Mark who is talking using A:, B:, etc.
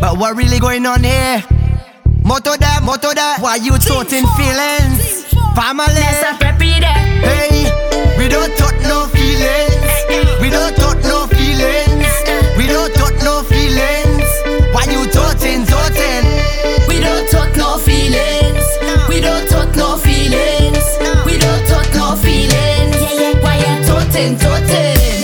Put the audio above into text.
A: But what really going on here? Moto da, moto da, why you talking feelings? Family. Let's Hey, we don't talk no feelings. We don't talk no feelings. We don't talk no feelings. Why you talking, talking?
B: We don't talk no feelings. We don't talk no feelings. We don't talk no feelings. Why you talking, talking?